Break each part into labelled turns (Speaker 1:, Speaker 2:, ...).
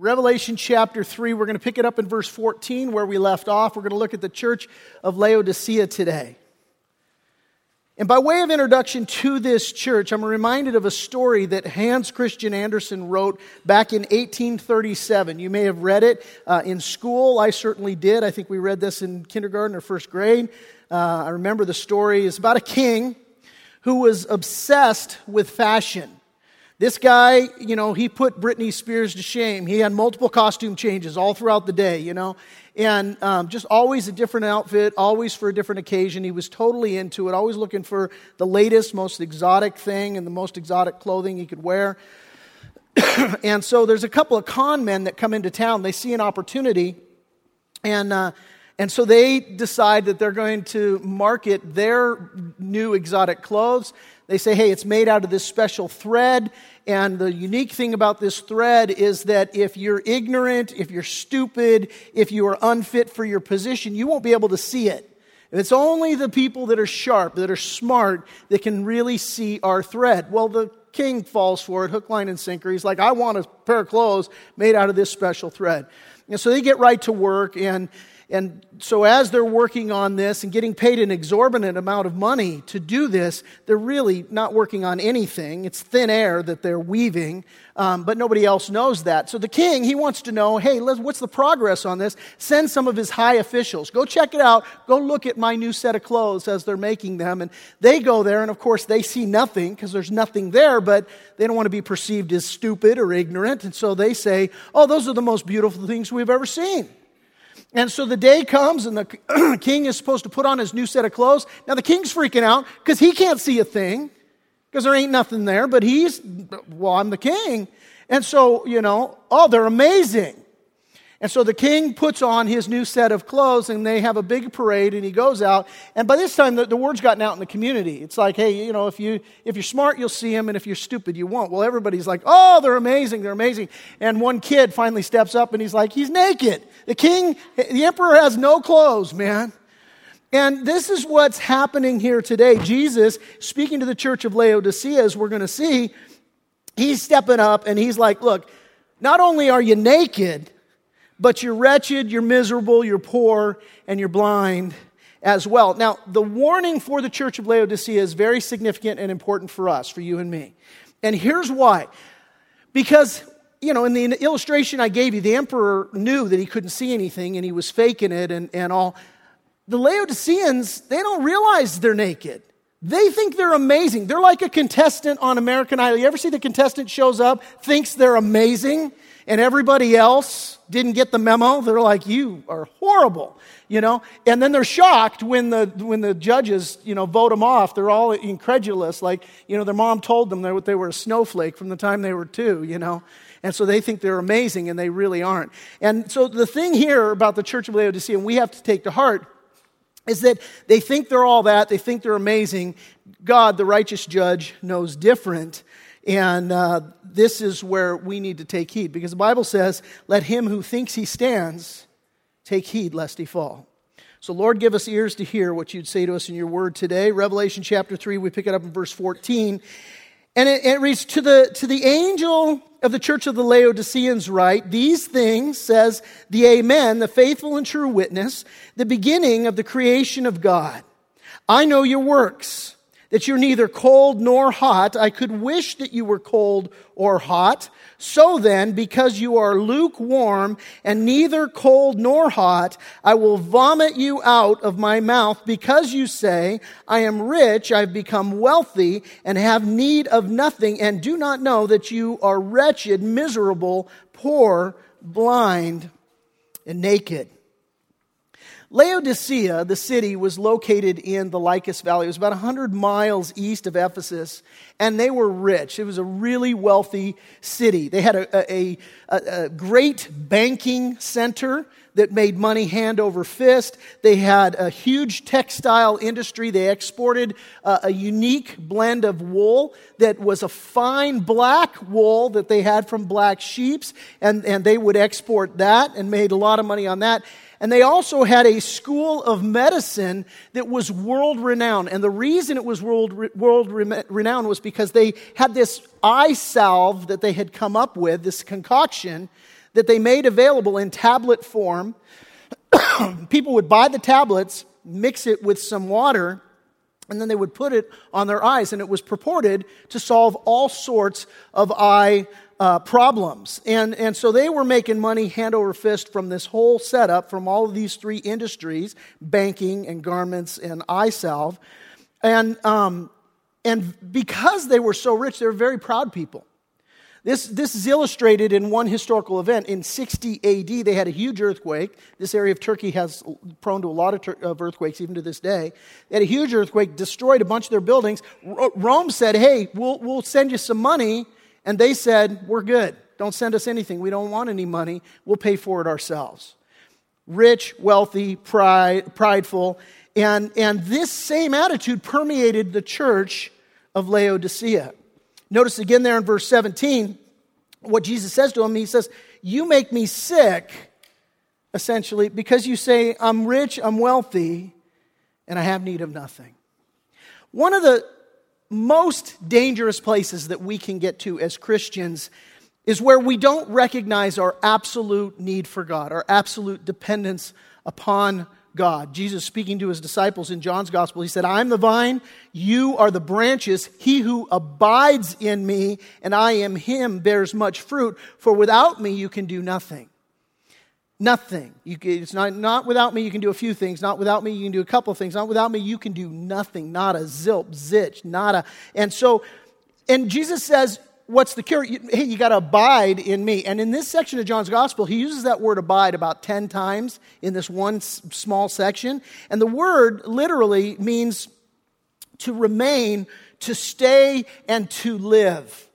Speaker 1: Revelation chapter 3, we're going to pick it up in verse 14 where we left off. We're going to look at the church of Laodicea today. And by way of introduction to this church, I'm reminded of a story that Hans Christian Andersen wrote back in 1837. You may have read it uh, in school. I certainly did. I think we read this in kindergarten or first grade. Uh, I remember the story. It's about a king who was obsessed with fashion. This guy, you know, he put Britney Spears to shame. He had multiple costume changes all throughout the day, you know, and um, just always a different outfit, always for a different occasion. He was totally into it, always looking for the latest, most exotic thing and the most exotic clothing he could wear. and so there's a couple of con men that come into town. They see an opportunity, and uh, and so they decide that they're going to market their new exotic clothes. They say, hey, it's made out of this special thread. And the unique thing about this thread is that if you're ignorant, if you're stupid, if you are unfit for your position, you won't be able to see it. And it's only the people that are sharp, that are smart, that can really see our thread. Well, the king falls for it, hook, line, and sinker. He's like, I want a pair of clothes made out of this special thread. And so they get right to work, and and so, as they're working on this and getting paid an exorbitant amount of money to do this, they're really not working on anything. It's thin air that they're weaving, um, but nobody else knows that. So, the king, he wants to know hey, what's the progress on this? Send some of his high officials. Go check it out. Go look at my new set of clothes as they're making them. And they go there, and of course, they see nothing because there's nothing there, but they don't want to be perceived as stupid or ignorant. And so they say, oh, those are the most beautiful things we've ever seen. And so the day comes, and the king is supposed to put on his new set of clothes. Now, the king's freaking out because he can't see a thing because there ain't nothing there, but he's, well, I'm the king. And so, you know, oh, they're amazing. And so the king puts on his new set of clothes and they have a big parade and he goes out. And by this time, the, the, word's gotten out in the community. It's like, hey, you know, if, you, if you're smart, you'll see him. And if you're stupid, you won't. Well, everybody's like, oh, they're amazing. They're amazing. And one kid finally steps up and he's like, he's naked. The king, the emperor has no clothes, man. And this is what's happening here today. Jesus, speaking to the church of Laodicea, as we're going to see, he's stepping up and he's like, look, not only are you naked, but you're wretched, you're miserable, you're poor, and you're blind as well. Now, the warning for the church of Laodicea is very significant and important for us, for you and me. And here's why. Because, you know, in the illustration I gave you, the emperor knew that he couldn't see anything and he was faking it and, and all. The Laodiceans, they don't realize they're naked. They think they're amazing. They're like a contestant on American Idol. You ever see the contestant shows up, thinks they're amazing, and everybody else didn't get the memo. They're like, you are horrible, you know? And then they're shocked when the, when the judges, you know, vote them off. They're all incredulous. Like, you know, their mom told them they were a snowflake from the time they were two, you know? And so they think they're amazing and they really aren't. And so the thing here about the church of Laodicea, and we have to take to heart, is that they think they're all that. They think they're amazing. God, the righteous judge, knows different. And uh, this is where we need to take heed because the Bible says, Let him who thinks he stands take heed lest he fall. So, Lord, give us ears to hear what you'd say to us in your word today. Revelation chapter 3, we pick it up in verse 14. And it, it reads, to the, to the angel of the church of the Laodiceans write, These things says the Amen, the faithful and true witness, the beginning of the creation of God. I know your works that you're neither cold nor hot. I could wish that you were cold or hot. So then, because you are lukewarm and neither cold nor hot, I will vomit you out of my mouth because you say, I am rich, I've become wealthy, and have need of nothing, and do not know that you are wretched, miserable, poor, blind, and naked. Laodicea, the city, was located in the Lycus Valley. It was about 100 miles east of Ephesus, and they were rich. It was a really wealthy city. They had a, a, a, a great banking center that made money hand over fist. They had a huge textile industry. They exported uh, a unique blend of wool that was a fine black wool that they had from black sheeps, and, and they would export that and made a lot of money on that. And they also had a school of medicine that was world renowned. And the reason it was world, world renowned was because they had this eye salve that they had come up with, this concoction that they made available in tablet form. People would buy the tablets, mix it with some water, and then they would put it on their eyes, and it was purported to solve all sorts of eye uh, problems. And, and so they were making money hand over fist from this whole setup, from all of these three industries banking and garments and eye salve. And, um, and because they were so rich, they were very proud people. This, this is illustrated in one historical event. In 60 AD, they had a huge earthquake. This area of Turkey has prone to a lot of, ter- of earthquakes even to this day. They had a huge earthquake, destroyed a bunch of their buildings. R- Rome said, hey, we'll, we'll send you some money. And they said, we're good. Don't send us anything. We don't want any money. We'll pay for it ourselves. Rich, wealthy, pride, prideful. And, and this same attitude permeated the church of Laodicea. Notice again there in verse 17 what Jesus says to him. He says, You make me sick, essentially, because you say, I'm rich, I'm wealthy, and I have need of nothing. One of the most dangerous places that we can get to as Christians is where we don't recognize our absolute need for God, our absolute dependence upon God. Jesus speaking to his disciples in John's gospel, he said, I'm the vine, you are the branches. He who abides in me and I am him bears much fruit, for without me you can do nothing. Nothing. You it's not, not without me you can do a few things. Not without me you can do a couple of things. Not without me you can do nothing. Not a zilp, zitch, not a. And so, and Jesus says, what's the cure? You, hey, you got to abide in me. And in this section of John's gospel, he uses that word abide about 10 times in this one small section. And the word literally means to remain, to stay, and to live.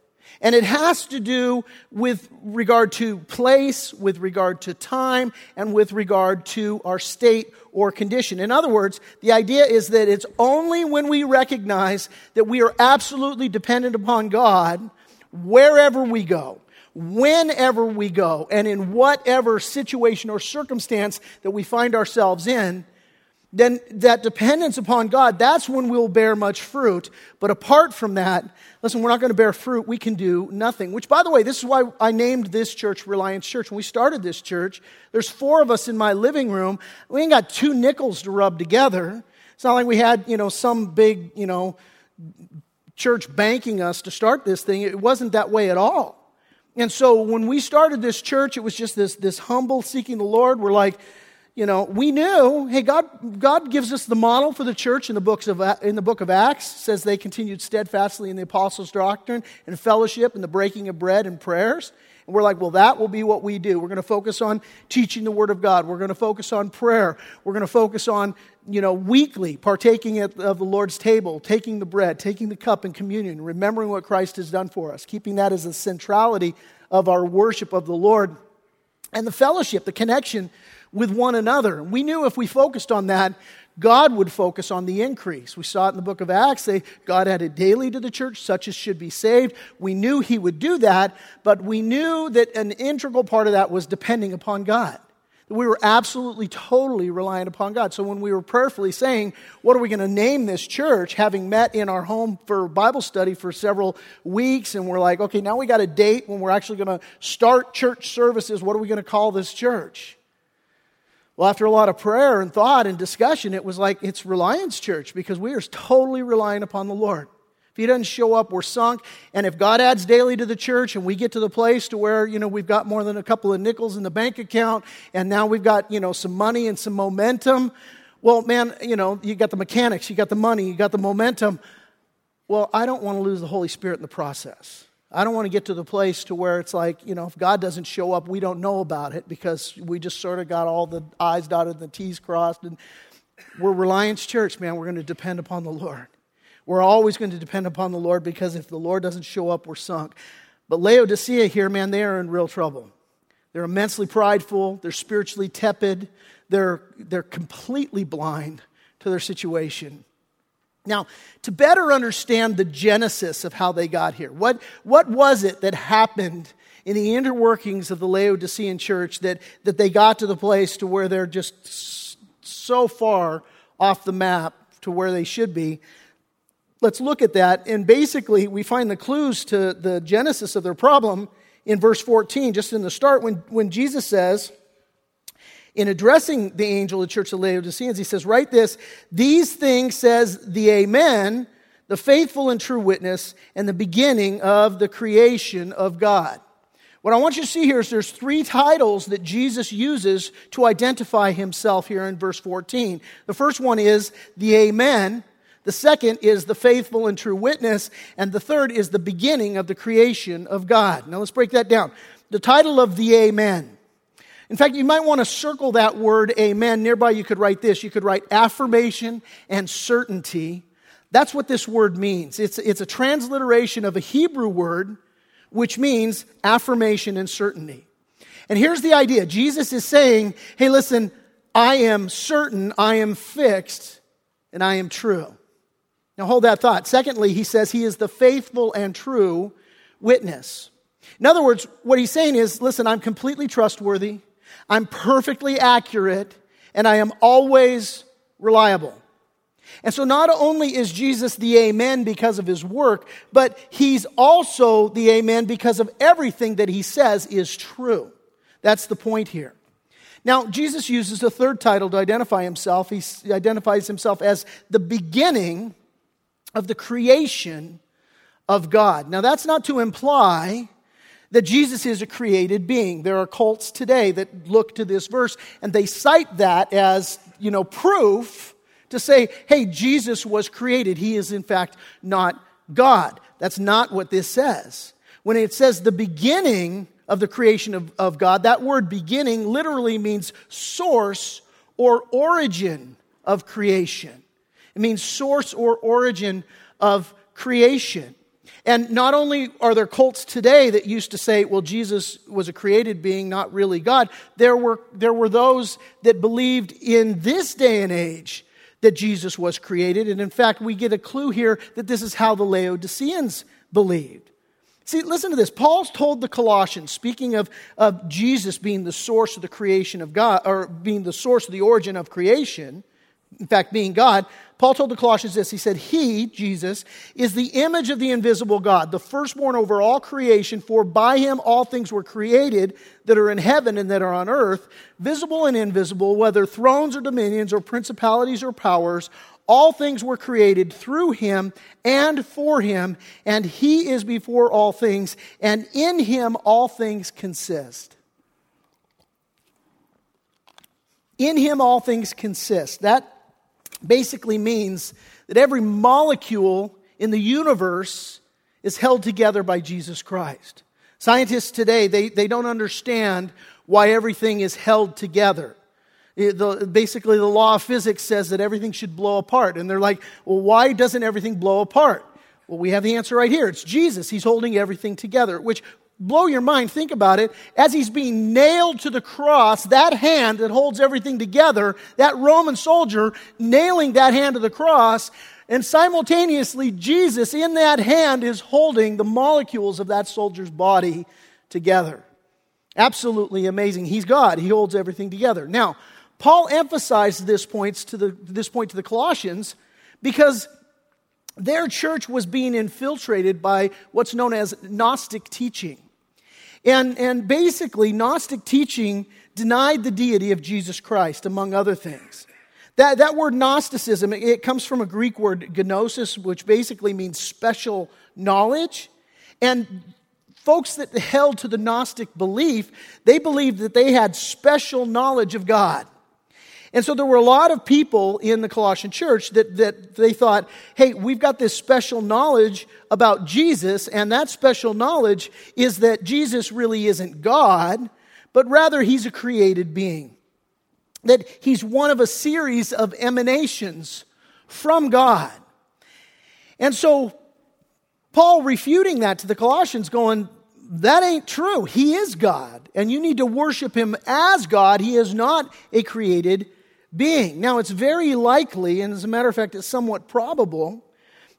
Speaker 1: And it has to do with regard to place, with regard to time, and with regard to our state or condition. In other words, the idea is that it's only when we recognize that we are absolutely dependent upon God wherever we go, whenever we go, and in whatever situation or circumstance that we find ourselves in, then that dependence upon God, that's when we'll bear much fruit. But apart from that, listen, we're not going to bear fruit. We can do nothing. Which, by the way, this is why I named this church Reliance Church. When we started this church, there's four of us in my living room. We ain't got two nickels to rub together. It's not like we had, you know, some big, you know, church banking us to start this thing. It wasn't that way at all. And so when we started this church, it was just this, this humble seeking the Lord. We're like, you know, we knew, hey, God, God gives us the model for the church in the, books of, in the book of Acts. says they continued steadfastly in the apostles' doctrine and fellowship and the breaking of bread and prayers. And we're like, well, that will be what we do. We're going to focus on teaching the Word of God. We're going to focus on prayer. We're going to focus on, you know, weekly partaking of the Lord's table, taking the bread, taking the cup in communion, remembering what Christ has done for us, keeping that as a centrality of our worship of the Lord. And the fellowship, the connection with one another. We knew if we focused on that, God would focus on the increase. We saw it in the book of Acts. They, God added daily to the church, such as should be saved. We knew He would do that, but we knew that an integral part of that was depending upon God. We were absolutely, totally reliant upon God. So when we were prayerfully saying, What are we going to name this church? having met in our home for Bible study for several weeks, and we're like, Okay, now we got a date when we're actually going to start church services. What are we going to call this church? Well, after a lot of prayer and thought and discussion, it was like it's Reliance Church because we are totally relying upon the Lord. If He doesn't show up, we're sunk. And if God adds daily to the church and we get to the place to where, you know, we've got more than a couple of nickels in the bank account and now we've got, you know, some money and some momentum, well, man, you know, you got the mechanics, you got the money, you got the momentum. Well, I don't want to lose the Holy Spirit in the process. I don't want to get to the place to where it's like, you know, if God doesn't show up, we don't know about it because we just sort of got all the I's dotted and the T's crossed. And we're Reliance Church, man. We're going to depend upon the Lord. We're always going to depend upon the Lord because if the Lord doesn't show up, we're sunk. But Laodicea here, man, they are in real trouble. They're immensely prideful, they're spiritually tepid, they're, they're completely blind to their situation. Now, to better understand the genesis of how they got here, what, what was it that happened in the inner workings of the Laodicean church that, that they got to the place to where they're just so far off the map to where they should be? Let's look at that. And basically, we find the clues to the genesis of their problem in verse 14, just in the start, when, when Jesus says, in addressing the angel of the church of Laodiceans, he says, Write this, these things says the Amen, the faithful and true witness, and the beginning of the creation of God. What I want you to see here is there's three titles that Jesus uses to identify himself here in verse 14. The first one is the Amen. The second is the faithful and true witness. And the third is the beginning of the creation of God. Now let's break that down. The title of the Amen. In fact, you might want to circle that word amen. Nearby, you could write this. You could write affirmation and certainty. That's what this word means. It's, it's a transliteration of a Hebrew word, which means affirmation and certainty. And here's the idea Jesus is saying, hey, listen, I am certain, I am fixed, and I am true. Now hold that thought. Secondly, he says he is the faithful and true witness. In other words, what he's saying is listen, I'm completely trustworthy. I'm perfectly accurate and I am always reliable. And so not only is Jesus the Amen because of his work, but he's also the Amen because of everything that he says is true. That's the point here. Now, Jesus uses a third title to identify himself. He identifies himself as the beginning of the creation of God. Now, that's not to imply that Jesus is a created being. There are cults today that look to this verse and they cite that as, you know, proof to say, hey, Jesus was created. He is, in fact, not God. That's not what this says. When it says the beginning of the creation of, of God, that word beginning literally means source or origin of creation. It means source or origin of creation. And not only are there cults today that used to say, well, Jesus was a created being, not really God, there were, there were those that believed in this day and age that Jesus was created. And in fact, we get a clue here that this is how the Laodiceans believed. See, listen to this. Paul's told the Colossians, speaking of, of Jesus being the source of the creation of God, or being the source of the origin of creation, in fact, being God, Paul told the Colossians this. He said, He, Jesus, is the image of the invisible God, the firstborn over all creation, for by him all things were created that are in heaven and that are on earth, visible and invisible, whether thrones or dominions or principalities or powers. All things were created through him and for him, and he is before all things, and in him all things consist. In him all things consist. That basically means that every molecule in the universe is held together by Jesus Christ. Scientists today, they, they don't understand why everything is held together. It, the, basically, the law of physics says that everything should blow apart. And they're like, well, why doesn't everything blow apart? Well, we have the answer right here. It's Jesus. He's holding everything together, which blow your mind. Think about it. As he's being nailed to the cross, that hand that holds everything together, that Roman soldier nailing that hand to the cross, and simultaneously, Jesus in that hand is holding the molecules of that soldier's body together. Absolutely amazing. He's God. He holds everything together. Now, Paul emphasized this, points to the, this point to the Colossians because their church was being infiltrated by what's known as Gnostic teaching. And, and basically, Gnostic teaching denied the deity of Jesus Christ, among other things. That, that word Gnosticism, it, comes from a Greek word, gnosis, which basically means special knowledge. And folks that held to the Gnostic belief, they believed that they had special knowledge of God. And so there were a lot of people in the Colossian church that, that they thought, hey, we've got this special knowledge about Jesus, and that special knowledge is that Jesus really isn't God, but rather he's a created being. That he's one of a series of emanations from God. And so Paul refuting that to the Colossians, going, that ain't true. He is God, and you need to worship him as God. He is not a created being. Now, it's very likely, and as a matter of fact, it's somewhat probable,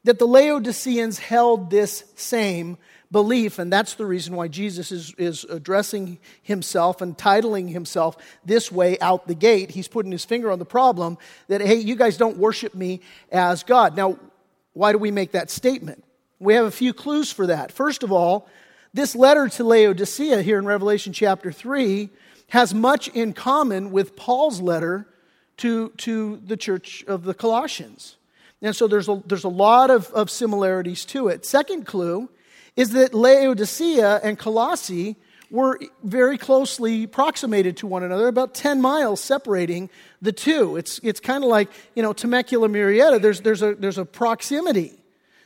Speaker 1: that the Laodiceans held this same belief, and that's the reason why Jesus is, is addressing himself and titling himself this way out the gate. He's putting his finger on the problem that, hey, you guys don't worship me as God. Now, why do we make that statement? We have a few clues for that. First of all, this letter to Laodicea here in Revelation chapter 3 has much in common with Paul's letter to, to the church of the Colossians. And so there's a, there's a lot of, of similarities to it. Second clue is that Laodicea and Colossae were very closely approximated to one another, about 10 miles separating the two. It's, it's kind of like, you know, Temecula, Murrieta, there's, there's, a, there's a proximity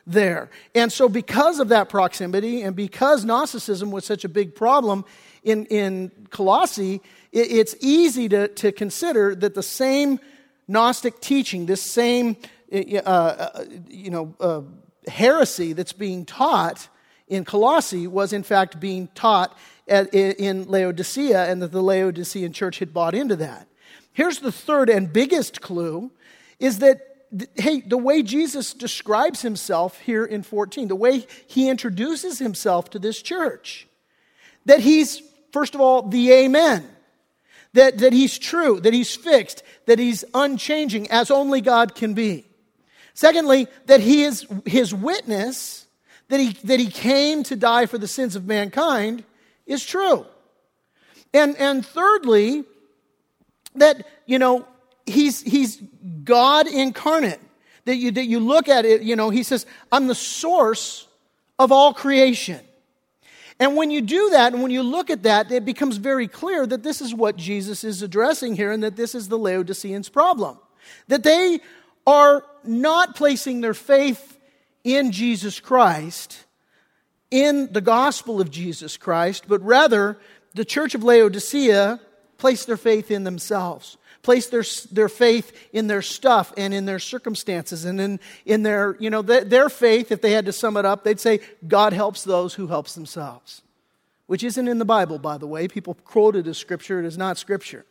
Speaker 1: there. And so, because of that proximity, and because Gnosticism was such a big problem in, in Colossae, it, it's easy to, to consider that the same Gnostic teaching, this same, uh, uh, you know, uh, heresy that's being taught in Colossae was in fact being taught at, in Laodicea, and that the Laodicean church had bought into that. Here's the third and biggest clue is that hey, the way Jesus describes himself here in 14, the way he introduces himself to this church, that he's, first of all, the Amen, that, that he's true, that he's fixed, that he's unchanging as only God can be. Secondly, that he is his witness, that he, that he came to die for the sins of mankind, is true. And, and thirdly, that, you know, he's, he's God incarnate. That you, that you look at it, you know, he says, I'm the source of all creation. And when you do that, and when you look at that, it becomes very clear that this is what Jesus is addressing here, and that this is the Laodiceans' problem. That they are not placing their faith in Jesus Christ, in the gospel of Jesus Christ, but rather the church of Laodicea placed their faith in themselves place their, their faith in their stuff and in their circumstances and in, in their, you know, their, their faith, if they had to sum it up, they'd say, God helps those who helps themselves. Which isn't in the Bible, by the way. People quote it as scripture, it is not scripture.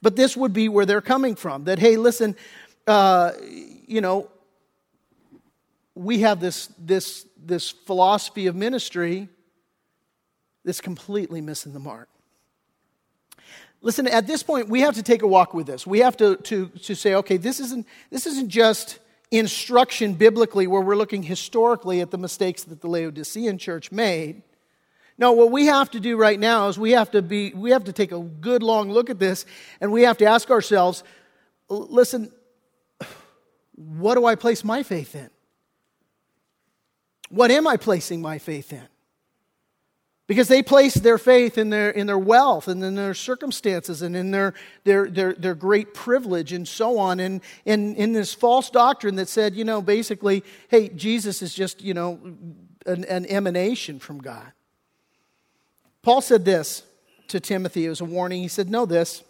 Speaker 1: But this would be where they're coming from that, hey, listen, uh, you know, we have this, this, this philosophy of ministry that's completely missing the mark. Listen, at this point, we have to take a walk with this. We have to, to, to say, okay, this isn't, this isn't just instruction biblically where we're looking historically at the mistakes that the Laodicean church made. No, what we have to do right now is we have to be we have to take a good long look at this and we have to ask ourselves, listen, what do I place my faith in? What am I placing my faith in? Because they place their faith in their, in their wealth and in their circumstances and in their, their, their, their great privilege and so on. And, in this false doctrine that said, you know, basically, hey, Jesus is just, you know, an, an emanation from God. Paul said this to Timothy. It was a warning. He said, Know this,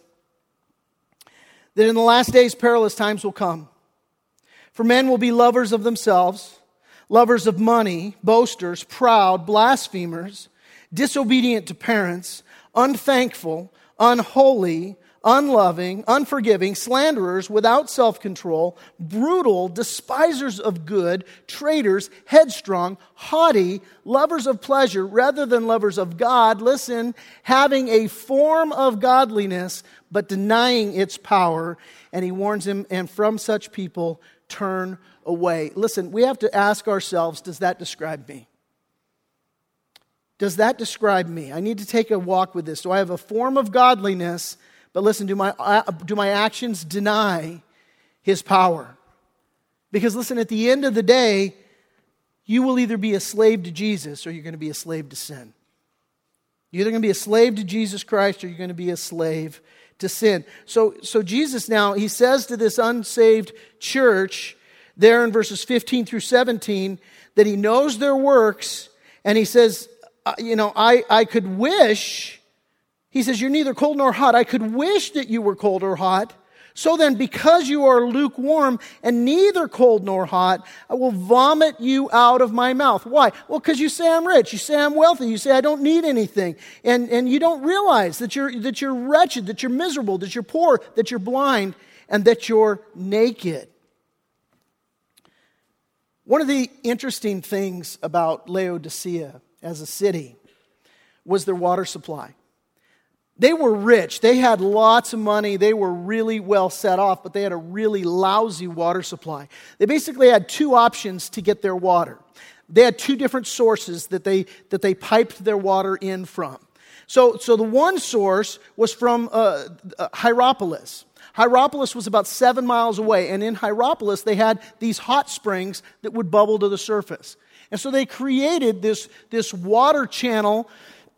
Speaker 1: that in the last days perilous times will come. For men will be lovers of themselves, lovers of money, boasters, proud, blasphemers disobedient to parents, unthankful, unholy, unloving, unforgiving, slanderers, without self control, brutal, despisers of good, traitors, headstrong, haughty, lovers of pleasure rather than lovers of God. Listen, having a form of godliness, but denying its power. And he warns him, and from such people, turn away. Listen, we have to ask ourselves does that describe me? Does that describe me? I need to take a walk with this. Do I have a form of godliness, but listen, do my, uh, do my actions deny his power? Because listen, at the end of the day, you will either be a slave to Jesus or you're going to be a slave to sin. You're either going to be a slave to Jesus Christ or you're going to be a slave to sin. So, so Jesus now, he says to this unsaved church there in verses 15 through 17 that he knows their works and he says, you know, I, I could wish, he says, you're neither cold nor hot. I could wish that you were cold or hot. So then, because you are lukewarm and neither cold nor hot, I will vomit you out of my mouth. Why? Well, because you say I'm rich. You say I'm wealthy. You say I don't need anything. And, and you don't realize that you're, that you're wretched, that you're miserable, that you're poor, that you're blind, and that you're naked. One of the interesting things about Laodicea as a city was their water supply. They were rich. They had lots of money. They were really well set off, but they had a really lousy water supply. They basically had two options to get their water. They had two different sources that they, that they piped their water in from. So, so the one source was from uh, uh, Hierapolis. Hierapolis was about seven miles away, and in Hierapolis, they had these hot springs that would bubble to the surface. And so they created this, this water channel,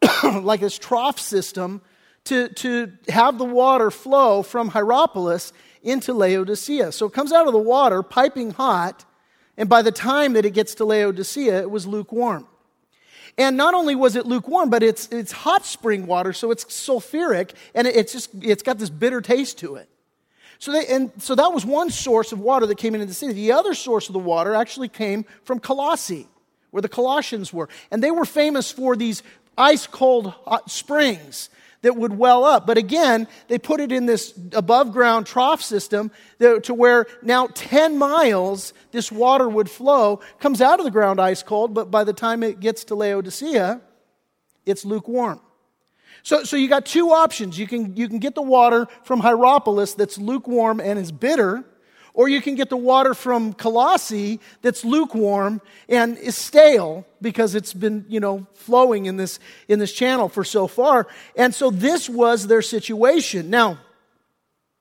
Speaker 1: like this trough system, to, to have the water flow from Hierapolis into Laodicea. So it comes out of the water, piping hot, and by the time that it gets to Laodicea, it was lukewarm. And not only was it lukewarm, but it's, it's hot spring water, so it's sulfuric, and it's just it's got this bitter taste to it. So, they, and so that was one source of water that came into the city. The other source of the water actually came from Colossae, where the Colossians were. And they were famous for these ice cold springs that would well up. But again, they put it in this above ground trough system to where now 10 miles this water would flow, comes out of the ground ice cold, but by the time it gets to Laodicea, it's lukewarm. So, so you got two options. You can, you can get the water from Hierapolis that's lukewarm and is bitter, or you can get the water from Colossae that's lukewarm and is stale because it's been, you know, flowing in this, in this channel for so far. And so this was their situation. Now,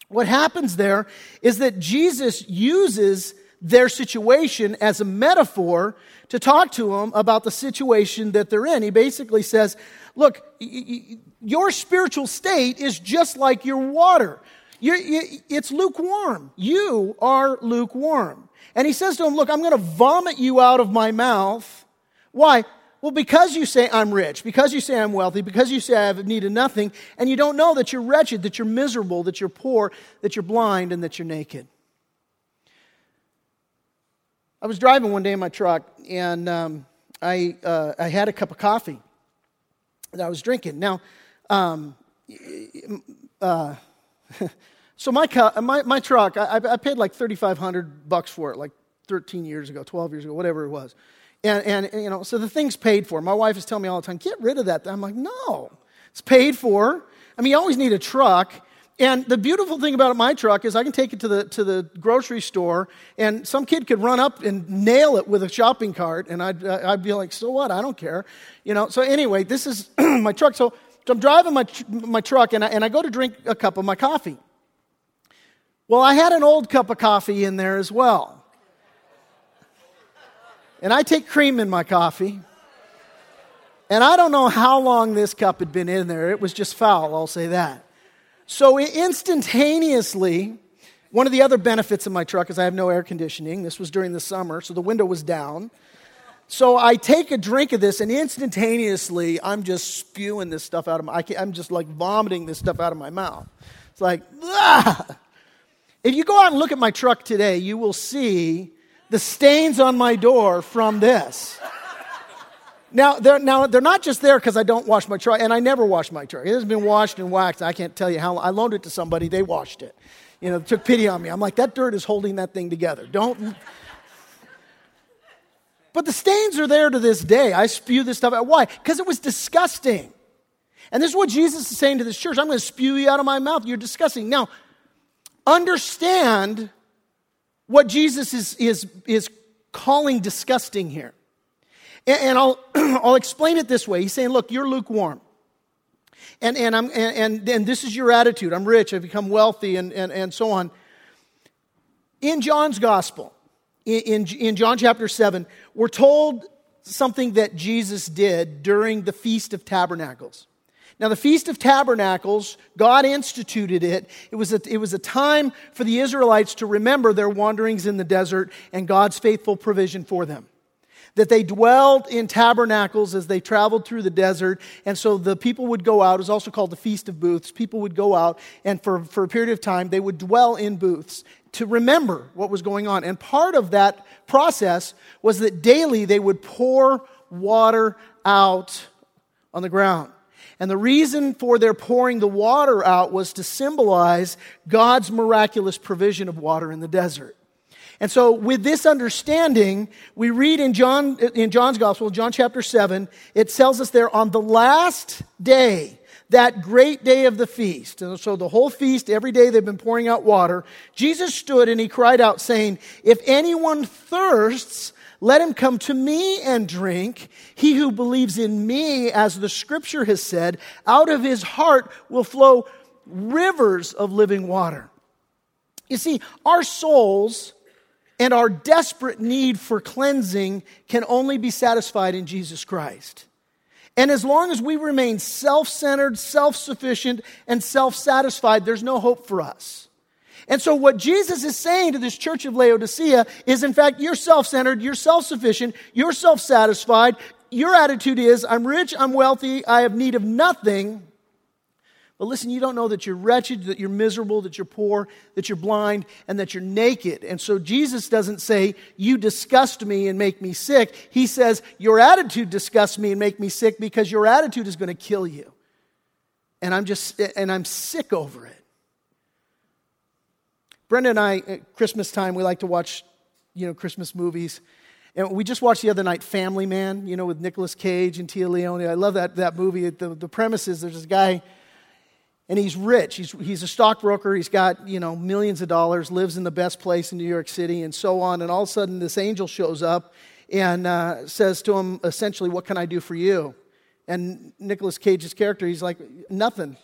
Speaker 1: what happens there is that Jesus uses their situation as a metaphor to talk to them about the situation that they're in. He basically says, Look, your spiritual state is just like your water. You're, you, it's lukewarm. You are lukewarm. And he says to him, Look, I'm going to vomit you out of my mouth. Why? Well, because you say I'm rich, because you say I'm wealthy, because you say I've needed nothing, and you don't know that you're wretched, that you're miserable, that you're poor, that you're blind, and that you're naked. I was driving one day in my truck, and um, I, uh, I had a cup of coffee that I was drinking. Now, um, uh, so my, uh, my, my truck, I, I paid like 3500 bucks for it, like 13 years ago, 12 years ago, whatever it was. And, and, and, you know, so the thing's paid for. My wife is telling me all the time, get rid of that. I'm like, no, it's paid for. I mean, you always need a truck. And the beautiful thing about my truck is I can take it to the, to the grocery store, and some kid could run up and nail it with a shopping cart, and I'd, uh, I'd be like, so what? I don't care. You know, so anyway, this is my truck. So, so I'm driving my, my truck, and I, and I go to drink a cup of my coffee. Well, I had an old cup of coffee in there as well. And I take cream in my coffee. And I don't know how long this cup had been in there. It was just foul, I'll say that. So instantaneously, one of the other benefits of my truck is I have no air conditioning. This was during the summer, so the window was down. So I take a drink of this, and instantaneously, I'm just spewing this stuff out of my. I'm just like vomiting this stuff out of my mouth. It's like, ah! If you go out and look at my truck today, you will see the stains on my door from this. Now they're, now, they're not just there because I don't wash my truck, and I never wash my truck. It has been washed and waxed. I can't tell you how long. I loaned it to somebody, they washed it. You know, took pity on me. I'm like, that dirt is holding that thing together. Don't. But the stains are there to this day. I spew this stuff out. Why? Because it was disgusting. And this is what Jesus is saying to this church I'm going to spew you out of my mouth. You're disgusting. Now, understand what Jesus is, is, is calling disgusting here. And, and I'll, I'll explain it this way. He's saying, look, you're lukewarm. And, and, I'm, and, and, and this is your attitude. I'm rich, I've become wealthy, and, and, and so on. In John's gospel, in, in John chapter 7, we're told something that Jesus did during the Feast of Tabernacles. Now, the Feast of Tabernacles, God instituted it. It was, a, it was a time for the Israelites to remember their wanderings in the desert and God's faithful provision for them that they dwelled in tabernacles as they traveled through the desert. And so the people would go out. It was also called the Feast of Booths. People would go out, and for, for a period of time, they would dwell in booths to remember what was going on. And part of that process was that daily they would pour water out on the ground. And the reason for their pouring the water out was to symbolize God's miraculous provision of water in the desert. And so, with this understanding, we read in, John, in John's Gospel, John chapter 7, it tells us there on the last day, that great day of the feast, and so the whole feast, every day they've been pouring out water, Jesus stood and he cried out, saying, If anyone thirsts, let him come to me and drink. He who believes in me, as the scripture has said, out of his heart will flow rivers of living water. You see, our souls and our desperate need for cleansing can only be satisfied in Jesus Christ. And as long as we remain self centered, self sufficient, and self satisfied, there's no hope for us. And so, what Jesus is saying to this church of Laodicea is, in fact, you're self centered, you're self sufficient, you're self satisfied. Your attitude is, I'm rich, I'm wealthy, I have need of nothing. But listen, you don't know that you're wretched, that you're miserable, that you're poor, that you're blind, and that you're naked. And so Jesus doesn't say, You disgust me and make me sick. He says, Your attitude disgusts me and make me sick because your attitude is going to kill you. And I'm just, and I'm sick over it. Brenda and I, at Christmas time, we like to watch, you know, Christmas movies. And we just watched the other night Family Man, you know, with Nicolas Cage and Téa Leoni. I love that, that movie. The, the premise is there's this guy and he's rich. He's, he's a stockbroker. He's got, you know, millions of dollars, lives in the best place in New York City, and so on. And all of a sudden, this angel shows up and uh, says to him, essentially, What can I do for you? And Nicolas Cage's character, he's like, Nothing.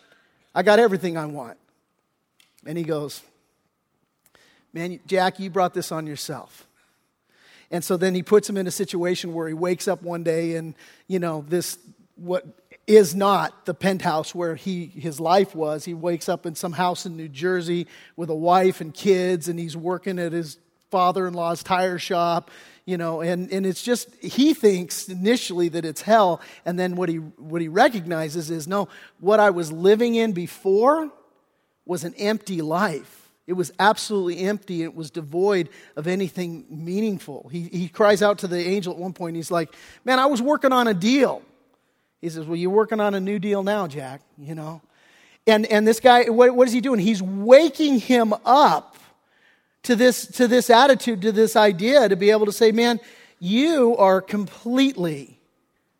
Speaker 1: I got everything I want. And he goes, Man, Jack, you brought this on yourself. And so then he puts him in a situation where he wakes up one day and, you know, this, what is not the penthouse where he, his life was. He wakes up in some house in New Jersey with a wife and kids, and he's working at his father in law's tire shop, you know, and, and it's just, he thinks initially that it's hell, and then what he, what he recognizes is no, what I was living in before was an empty life. It was absolutely empty. It was devoid of anything meaningful. He, he cries out to the angel at one point. He's like, Man, I was working on a deal. He says, Well, you're working on a new deal now, Jack, you know. And, and this guy, what, what is he doing? He's waking him up to this, to this attitude, to this idea, to be able to say, Man, you are completely,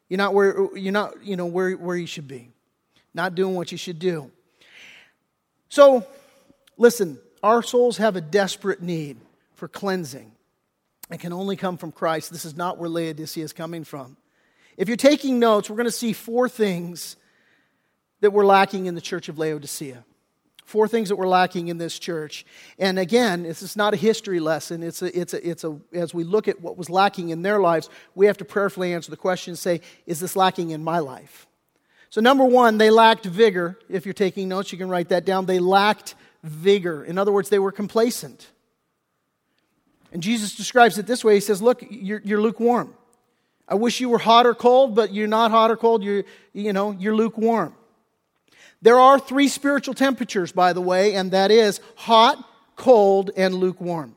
Speaker 1: you're not where, you're not, you know, where, where you should be, not doing what you should do. So, listen, our souls have a desperate need for cleansing. It can only come from Christ. This is not where Laodicea is coming from. If you're taking notes, we're going to see four things that we're lacking in the church of Laodicea. Four things that we're lacking in this church. And again, this is not a history lesson. It's a, it's a, it's a, as we look at what was lacking in their lives, we have to prayerfully answer the question and say, is this lacking in my life? So, number one, they lacked vigor. If you're taking notes, you can write that down. They lacked vigor. In other words, they were complacent. And Jesus describes it this way He says, Look, you're, you're lukewarm. I wish you were hot or cold, but you're not hot or cold. You're, you know, you're lukewarm. There are three spiritual temperatures, by the way, and that is hot, cold, and lukewarm.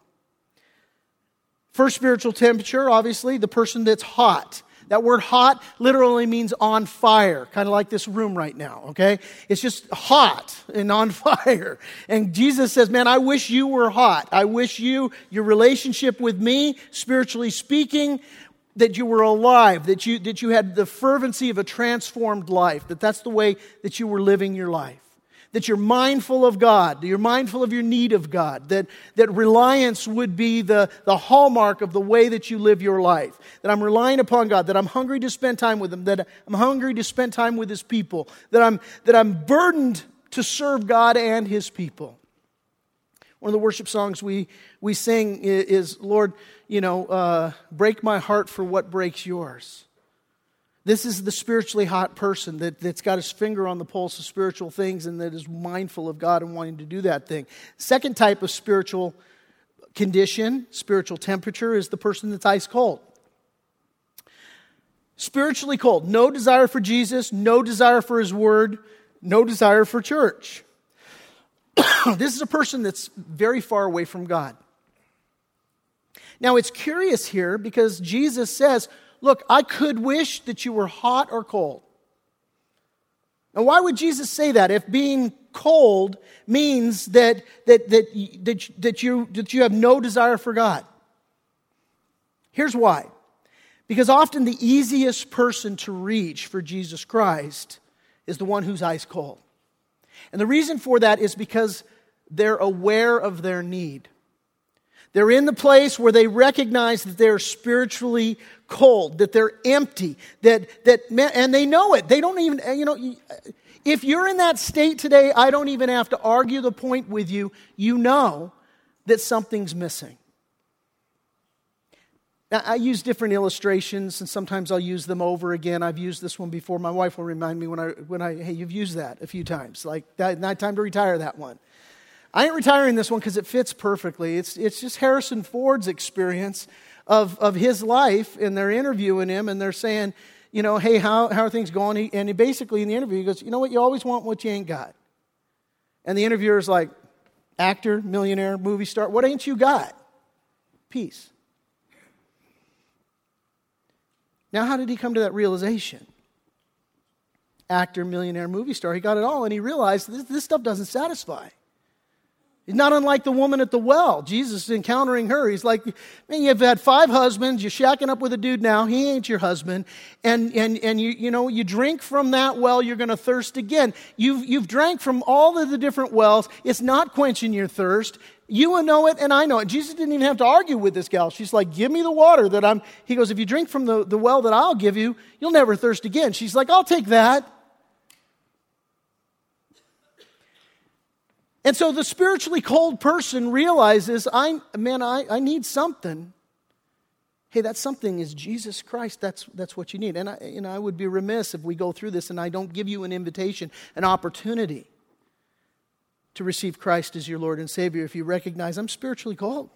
Speaker 1: First spiritual temperature, obviously, the person that's hot. That word hot literally means on fire, kind of like this room right now, okay? It's just hot and on fire. And Jesus says, Man, I wish you were hot. I wish you, your relationship with me, spiritually speaking, that you were alive, that you, that you had the fervency of a transformed life, that that's the way that you were living your life. That you're mindful of God, that you're mindful of your need of God, that, that reliance would be the, the hallmark of the way that you live your life. That I'm relying upon God, that I'm hungry to spend time with Him, that I'm hungry to spend time with His people, that I'm, that I'm burdened to serve God and His people. One of the worship songs we, we sing is, Lord, you know, uh, break my heart for what breaks yours. This is the spiritually hot person that, that's got his finger on the pulse of spiritual things and that is mindful of God and wanting to do that thing. Second type of spiritual condition, spiritual temperature, is the person that's ice cold. Spiritually cold. No desire for Jesus, no desire for his word, no desire for church. this is a person that's very far away from God. Now, it's curious here because Jesus says, Look, I could wish that you were hot or cold. Now, why would Jesus say that if being cold means that, that, that, that, that, you, that you have no desire for God? Here's why. Because often the easiest person to reach for Jesus Christ is the one who's ice cold. And the reason for that is because they're aware of their need. They're in the place where they recognize that they're spiritually cold, that they're empty, that, that, and they know it. They don't even, eh, you know, eh, if you're in that state today, I don't even have to argue the point with you. You know that something's missing. Now, I use different illustrations, and sometimes I'll use them over again. I've used this one before. My wife will remind me when I, when I hey, you've used that a few times. Like, that, not time to retire that one. I ain't retiring this one because it fits perfectly. It's, it's just Harrison Ford's experience of, of his life, and they're interviewing him, and they're saying, you know, hey, how, how are things going? And he basically in the interview, he goes, you know what, you always want what you ain't got. And the interviewer's like, actor, millionaire, movie star, what ain't you got? Peace. Now, how did he come to that realization? Actor, millionaire, movie star, he got it all, and he realized this, this stuff doesn't satisfy. He's not unlike the woman at the well. Jesus is encountering her. He's like, man, you've had five husbands. You're shacking up with a dude now. He ain't your husband. And, and, and you, you know, you drink from that well, you're going to thirst again. You've, you've drank from all of the different wells. It's not quenching your thirst. You know it and I know it. Jesus didn't even have to argue with this gal. She's like, give me the water that I'm, he goes, if you drink from the, the well that I'll give you, you'll never thirst again. She's like, I'll take that. And so the spiritually cold person realizes, I, man, I, I need something. Hey, that something is Jesus Christ. That's, that's what you need. And I, you know, I would be remiss if we go through this and I don't give you an invitation, an opportunity to receive Christ as your Lord and Savior if you recognize I'm spiritually cold.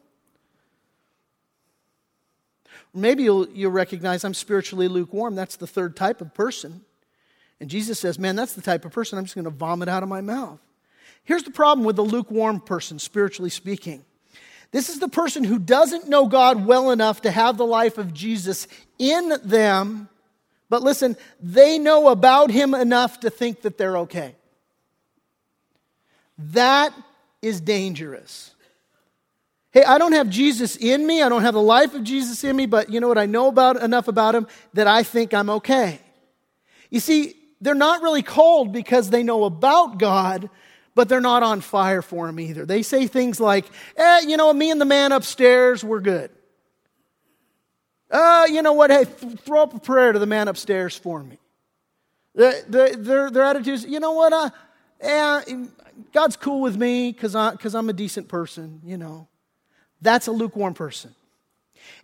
Speaker 1: Maybe you'll, you'll recognize I'm spiritually lukewarm. That's the third type of person. And Jesus says, Man, that's the type of person I'm just going to vomit out of my mouth. Here's the problem with the lukewarm person, spiritually speaking. This is the person who doesn't know God well enough to have the life of Jesus in them, but listen, they know about him enough to think that they're okay. That is dangerous. Hey, I don't have Jesus in me. I don't have the life of Jesus in me, but you know what? I know about enough about him that I think I'm okay. You see, they're not really cold because they know about God, but they're not on fire for him either. They say things like, eh, you know, me and the man upstairs, we're good. Uh, you know what? Hey, th- throw up a prayer to the man upstairs for me. The, the, their, their attitude is, you know what? Uh, eh, God's cool with me because I'm a decent person, you know. That's a lukewarm person.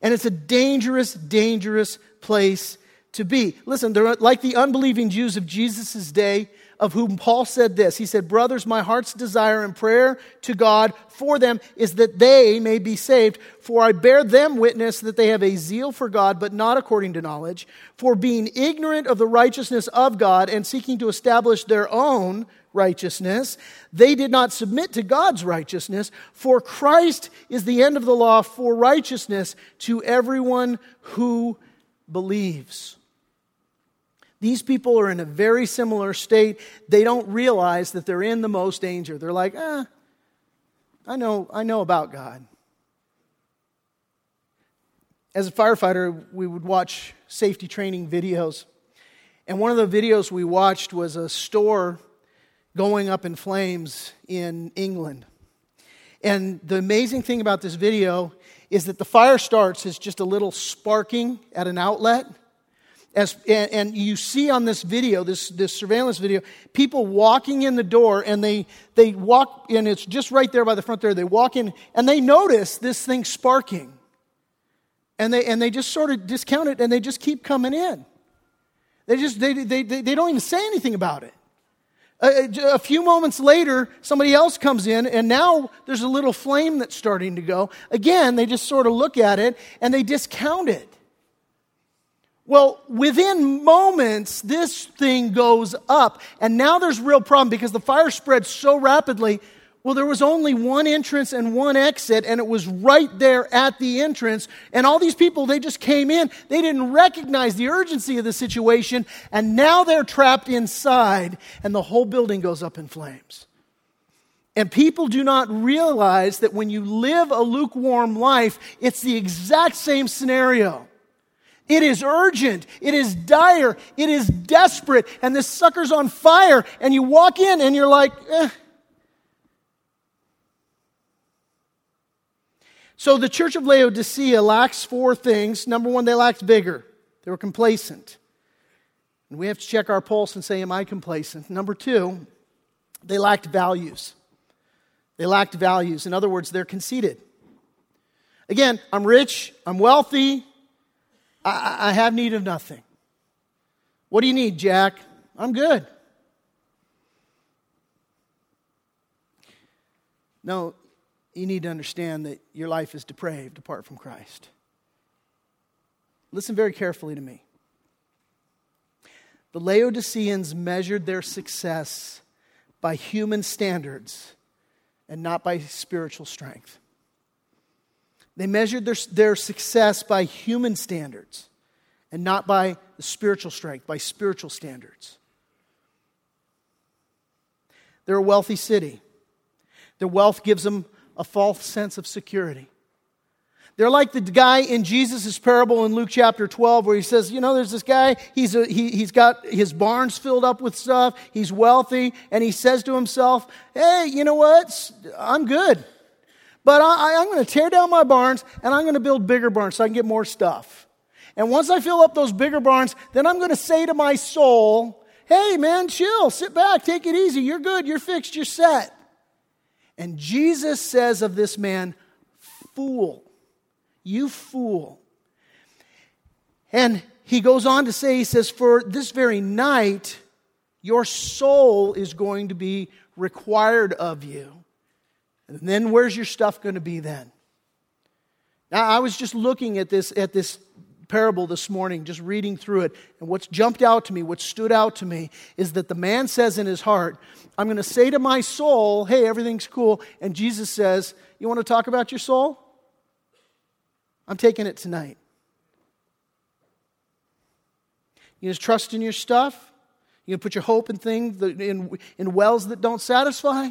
Speaker 1: And it's a dangerous, dangerous place to be. Listen, they're like the unbelieving Jews of Jesus' day, of whom Paul said this. He said, Brothers, my heart's desire and prayer to God for them is that they may be saved. For I bear them witness that they have a zeal for God, but not according to knowledge. For being ignorant of the righteousness of God and seeking to establish their own righteousness, they did not submit to God's righteousness. For Christ is the end of the law for righteousness to everyone who believes. These people are in a very similar state. They don't realize that they're in the most danger. They're like, eh, I know, I know about God. As a firefighter, we would watch safety training videos. And one of the videos we watched was a store going up in flames in England. And the amazing thing about this video is that the fire starts as just a little sparking at an outlet as, and, and, you see on this video, this, this surveillance video, people walking in the door and they, they walk, and it's just right there by the front door. They walk in and they notice this thing sparking. And they, and they just sort of discount it and they just keep coming in. They just, they, they, they, they don't even say anything about it. A, a, few moments later, somebody else comes in, and now there's a little flame that's starting to go. Again, they just sort of look at it and they discount it. Well, within moments, this thing goes up. And now there's a real problem because the fire spread so rapidly. Well, there was only one entrance and one exit, and it was right there at the entrance. And all these people, they just came in. They didn't recognize the urgency of the situation, and now they're trapped inside, and the whole building goes up in flames. And people do not realize that when you live a lukewarm life, it's the exact same scenario. It is urgent. It is dire. It is desperate. And this sucker's on fire. And you walk in and you're like, eh. So the church of Laodicea lacks four things. Number one, they lacked vigor, they were complacent. And we have to check our pulse and say, Am I complacent? Number two, they lacked values. They lacked values. In other words, they're conceited. Again, I'm rich, I'm wealthy, I, I have need of nothing. What do you need, Jack? I'm good. No, you need to understand that your life is depraved apart from Christ. Listen very carefully to me. The Laodiceans measured their success by human standards and not by spiritual strength. They measured their, their success by human standards and not by the spiritual strength, by spiritual standards. They're a wealthy city. Their wealth gives them a false sense of security. They're like the guy in Jesus' parable in Luke chapter 12 where he says, You know, there's this guy, he's, a, he, he's got his barns filled up with stuff, he's wealthy, and he says to himself, Hey, you know what? I'm good. But I, am going to tear down my barns and I'm going to build bigger barns so I can get more stuff. And once I fill up those bigger barns, then I'm going to say to my soul, hey, man, chill, sit back, take it easy. You're good, you're fixed, you're set. And Jesus says of this man, fool, you fool. And he goes on to say, he says, for this very night, your soul is going to be required of you. And then where's your stuff going to be then? Now, I was just looking at this, at this parable this morning, just reading through it, and what's jumped out to me, what stood out to me, is that the man says in his heart, I'm going to say to my soul, hey, everything's cool. And Jesus says, You want to talk about your soul? I'm taking it tonight. You just trust in your stuff? You put your hope in things, in, in wells that don't satisfy?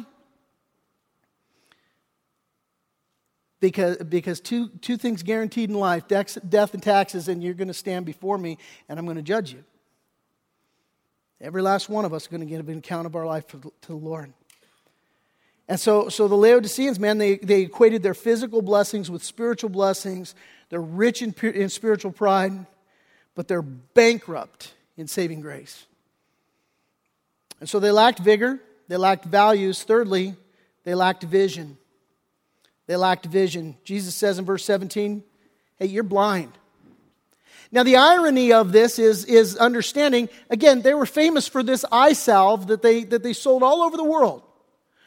Speaker 1: Because, because two, two things guaranteed in life death death and taxes, and you're going to stand before me and I'm going to judge you. Every last one of us is going to give an account of our life to the Lord. And so, so the Laodiceans, man, they, they equated their physical blessings with spiritual blessings. They're rich in, in spiritual pride, but they're bankrupt in saving grace. And so they lacked vigor, they lacked values. Thirdly, they lacked vision. They lacked vision. Jesus says in verse 17, Hey, you're blind. Now, the irony of this is, is understanding, again, they were famous for this eye salve that they, that they sold all over the world.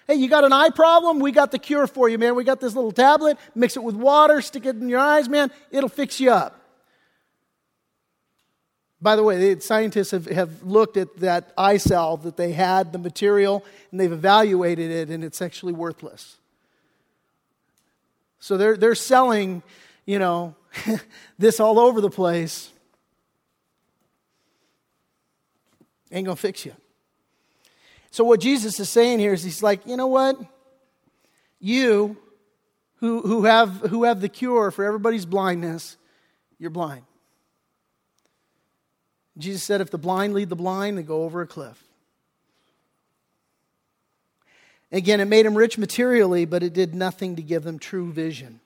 Speaker 1: Hey, you got an eye problem? We got the cure for you, man. We got this little tablet, mix it with water, stick it in your eyes, man. It'll fix you up. By the way, scientists have, have looked at that eye salve that they had, the material, and they've evaluated it, and it's actually worthless. So they're, they're selling, you know, this all over the place. Ain't going to fix you. So what Jesus is saying here is he's like, you know what? You who, who, have, who have the cure for everybody's blindness, you're blind. Jesus said, if the blind lead the blind, they go over a cliff. Again, it made them rich materially, but it did nothing to give them true vision.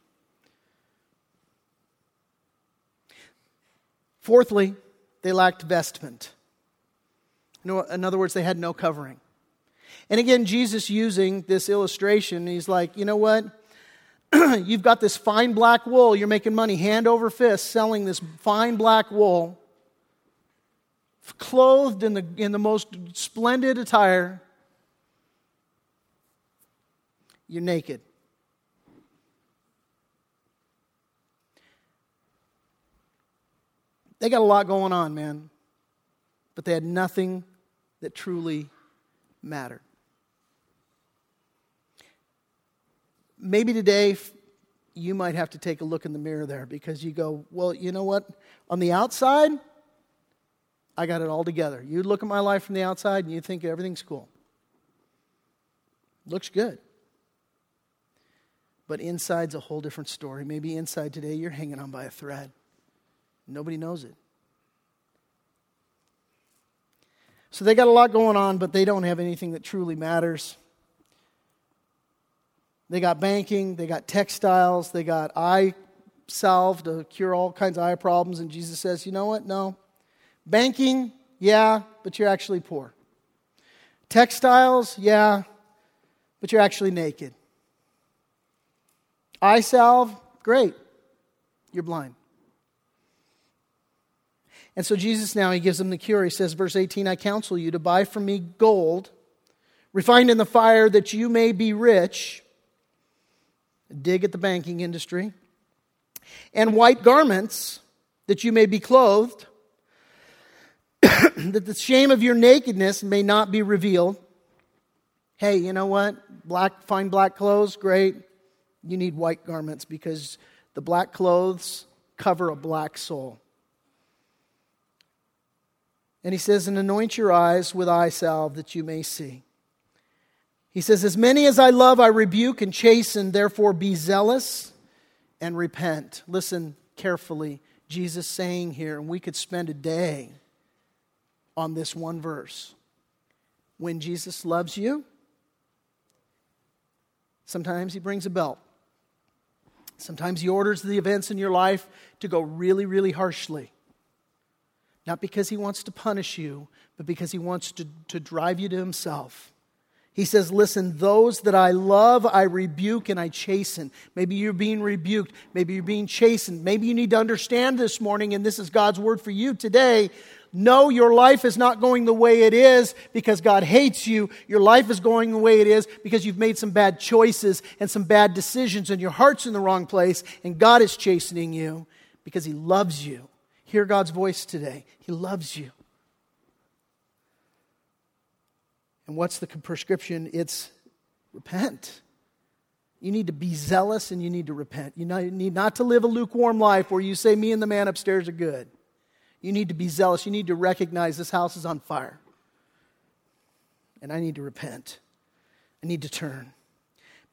Speaker 1: Fourthly, they lacked vestment. In other words, they had no covering. And again, Jesus using this illustration, he's like, you know what? You've got this fine black wool. You're making money hand over fist selling this fine black wool, clothed in the, in the most splendid attire. You're naked. They got a lot going on, man, but they had nothing that truly mattered. Maybe today you might have to take a look in the mirror there because you go, well, you know what? On the outside, I got it all together. You look at my life from the outside and you think everything's cool. Looks good. But inside's a whole different story. Maybe inside today you're hanging on by a thread. Nobody knows it. So they got a lot going on, but they don't have anything that truly matters. They got banking, they got textiles, they got eye salve to cure all kinds of eye problems. And Jesus says, you know what? No. Banking, yeah, but you're actually poor. Textiles, yeah, but you're actually naked. Eye salve, great. You're blind. And so Jesus now, he gives them the cure. He says, verse 18, I counsel you to buy from me gold, refined in the fire, that you may be rich. Dig at the banking industry. And white garments, that you may be clothed, that the shame of your nakedness may not be revealed. Hey, you know what? Black, fine black clothes, great. You need white garments because the black clothes cover a black soul. And he says, And anoint your eyes with eye salve that you may see. He says, As many as I love, I rebuke and chasten, therefore be zealous and repent. Listen carefully. Jesus saying here, and we could spend a day on this one verse. When Jesus loves you, sometimes he brings a belt. Sometimes he orders the events in your life to go really, really harshly. Not because he wants to punish you, but because he wants to, to drive you to himself. He says, Listen, those that I love, I rebuke and I chasten. Maybe you're being rebuked. Maybe you're being chastened. Maybe you need to understand this morning, and this is God's word for you today. No, your life is not going the way it is because God hates you. Your life is going the way it is because you've made some bad choices and some bad decisions, and your heart's in the wrong place, and God is chastening you because He loves you. Hear God's voice today. He loves you. And what's the prescription? It's repent. You need to be zealous and you need to repent. You need not to live a lukewarm life where you say, Me and the man upstairs are good. You need to be zealous. You need to recognize this house is on fire. And I need to repent. I need to turn.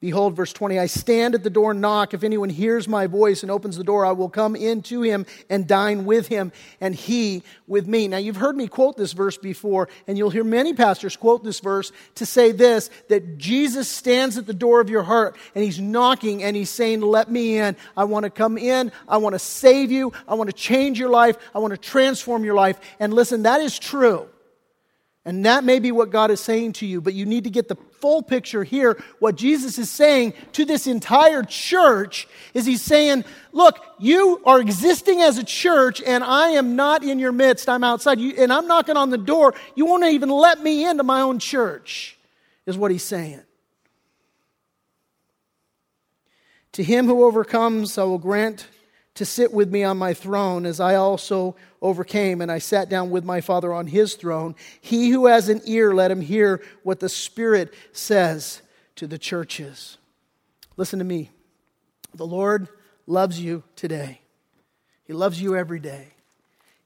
Speaker 1: Behold, verse 20, I stand at the door and knock. If anyone hears my voice and opens the door, I will come in to him and dine with him, and he with me. Now, you've heard me quote this verse before, and you'll hear many pastors quote this verse to say this that Jesus stands at the door of your heart, and he's knocking, and he's saying, Let me in. I want to come in. I want to save you. I want to change your life. I want to transform your life. And listen, that is true. And that may be what God is saying to you, but you need to get the full picture here. What Jesus is saying to this entire church is He's saying, Look, you are existing as a church, and I am not in your midst. I'm outside, you, and I'm knocking on the door. You won't even let me into my own church, is what He's saying. To him who overcomes, I will grant to sit with me on my throne, as I also overcame, and I sat down with my Father on his throne. He who has an ear, let him hear what the Spirit says to the churches. Listen to me. The Lord loves you today, He loves you every day.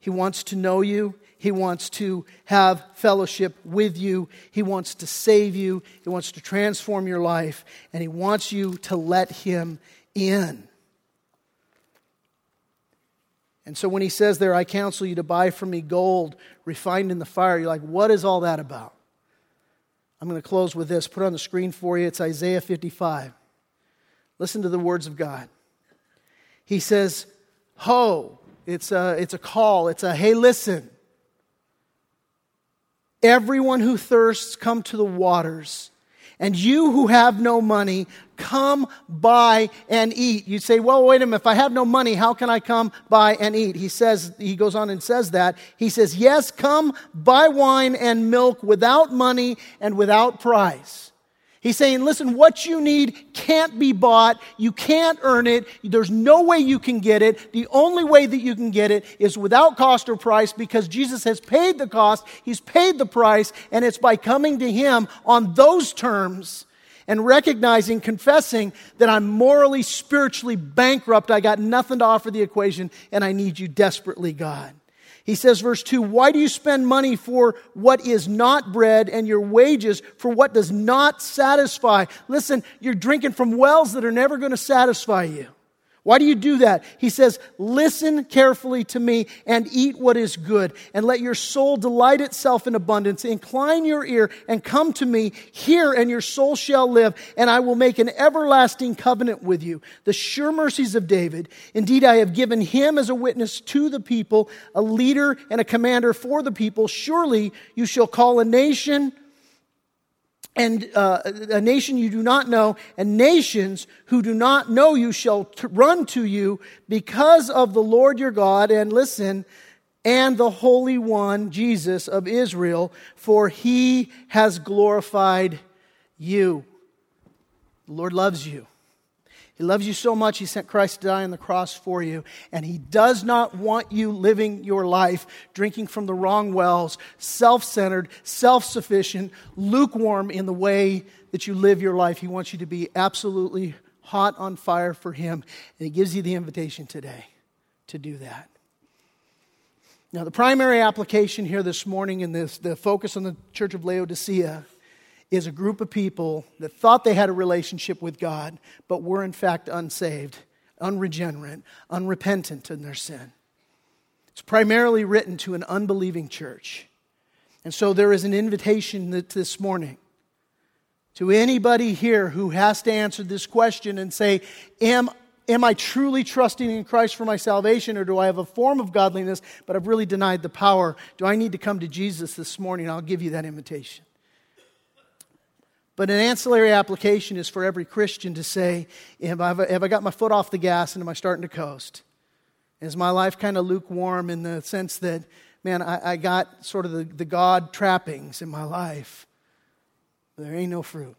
Speaker 1: He wants to know you. He wants to have fellowship with you. He wants to save you. He wants to transform your life. And He wants you to let Him in. And so when he says there, I counsel you to buy from me gold refined in the fire, you're like, what is all that about? I'm going to close with this. Put on the screen for you. It's Isaiah 55. Listen to the words of God. He says, Ho, it's a, it's a call. It's a, hey, listen. Everyone who thirsts, come to the waters. And you who have no money, come buy and eat. You say, well, wait a minute. If I have no money, how can I come buy and eat? He says, he goes on and says that. He says, yes, come buy wine and milk without money and without price. He's saying, listen, what you need can't be bought. You can't earn it. There's no way you can get it. The only way that you can get it is without cost or price because Jesus has paid the cost. He's paid the price. And it's by coming to Him on those terms and recognizing, confessing that I'm morally, spiritually bankrupt. I got nothing to offer the equation and I need you desperately, God. He says, verse 2 Why do you spend money for what is not bread and your wages for what does not satisfy? Listen, you're drinking from wells that are never going to satisfy you. Why do you do that? He says, Listen carefully to me and eat what is good, and let your soul delight itself in abundance. Incline your ear and come to me. Hear, and your soul shall live, and I will make an everlasting covenant with you. The sure mercies of David. Indeed, I have given him as a witness to the people, a leader and a commander for the people. Surely you shall call a nation and uh, a nation you do not know, and nations who do not know you shall t- run to you because of the Lord your God, and listen, and the Holy One, Jesus of Israel, for he has glorified you. The Lord loves you. He loves you so much, He sent Christ to die on the cross for you. And He does not want you living your life drinking from the wrong wells, self centered, self sufficient, lukewarm in the way that you live your life. He wants you to be absolutely hot on fire for Him. And He gives you the invitation today to do that. Now, the primary application here this morning in this, the focus on the Church of Laodicea is a group of people that thought they had a relationship with God, but were in fact unsaved, unregenerate, unrepentant in their sin. It's primarily written to an unbelieving church. And so there is an invitation this morning to anybody here who has to answer this question and say, Am Am I truly trusting in Christ for my salvation, or do I have a form of godliness, but I've really denied the power? Do I need to come to Jesus this morning? I'll give you that invitation. But an ancillary application is for every Christian to say, have I, have I got my foot off the gas and am I starting to coast? Is my life kind of lukewarm in the sense that, man, I, I got sort of the, the God trappings in my life? There ain't no fruit.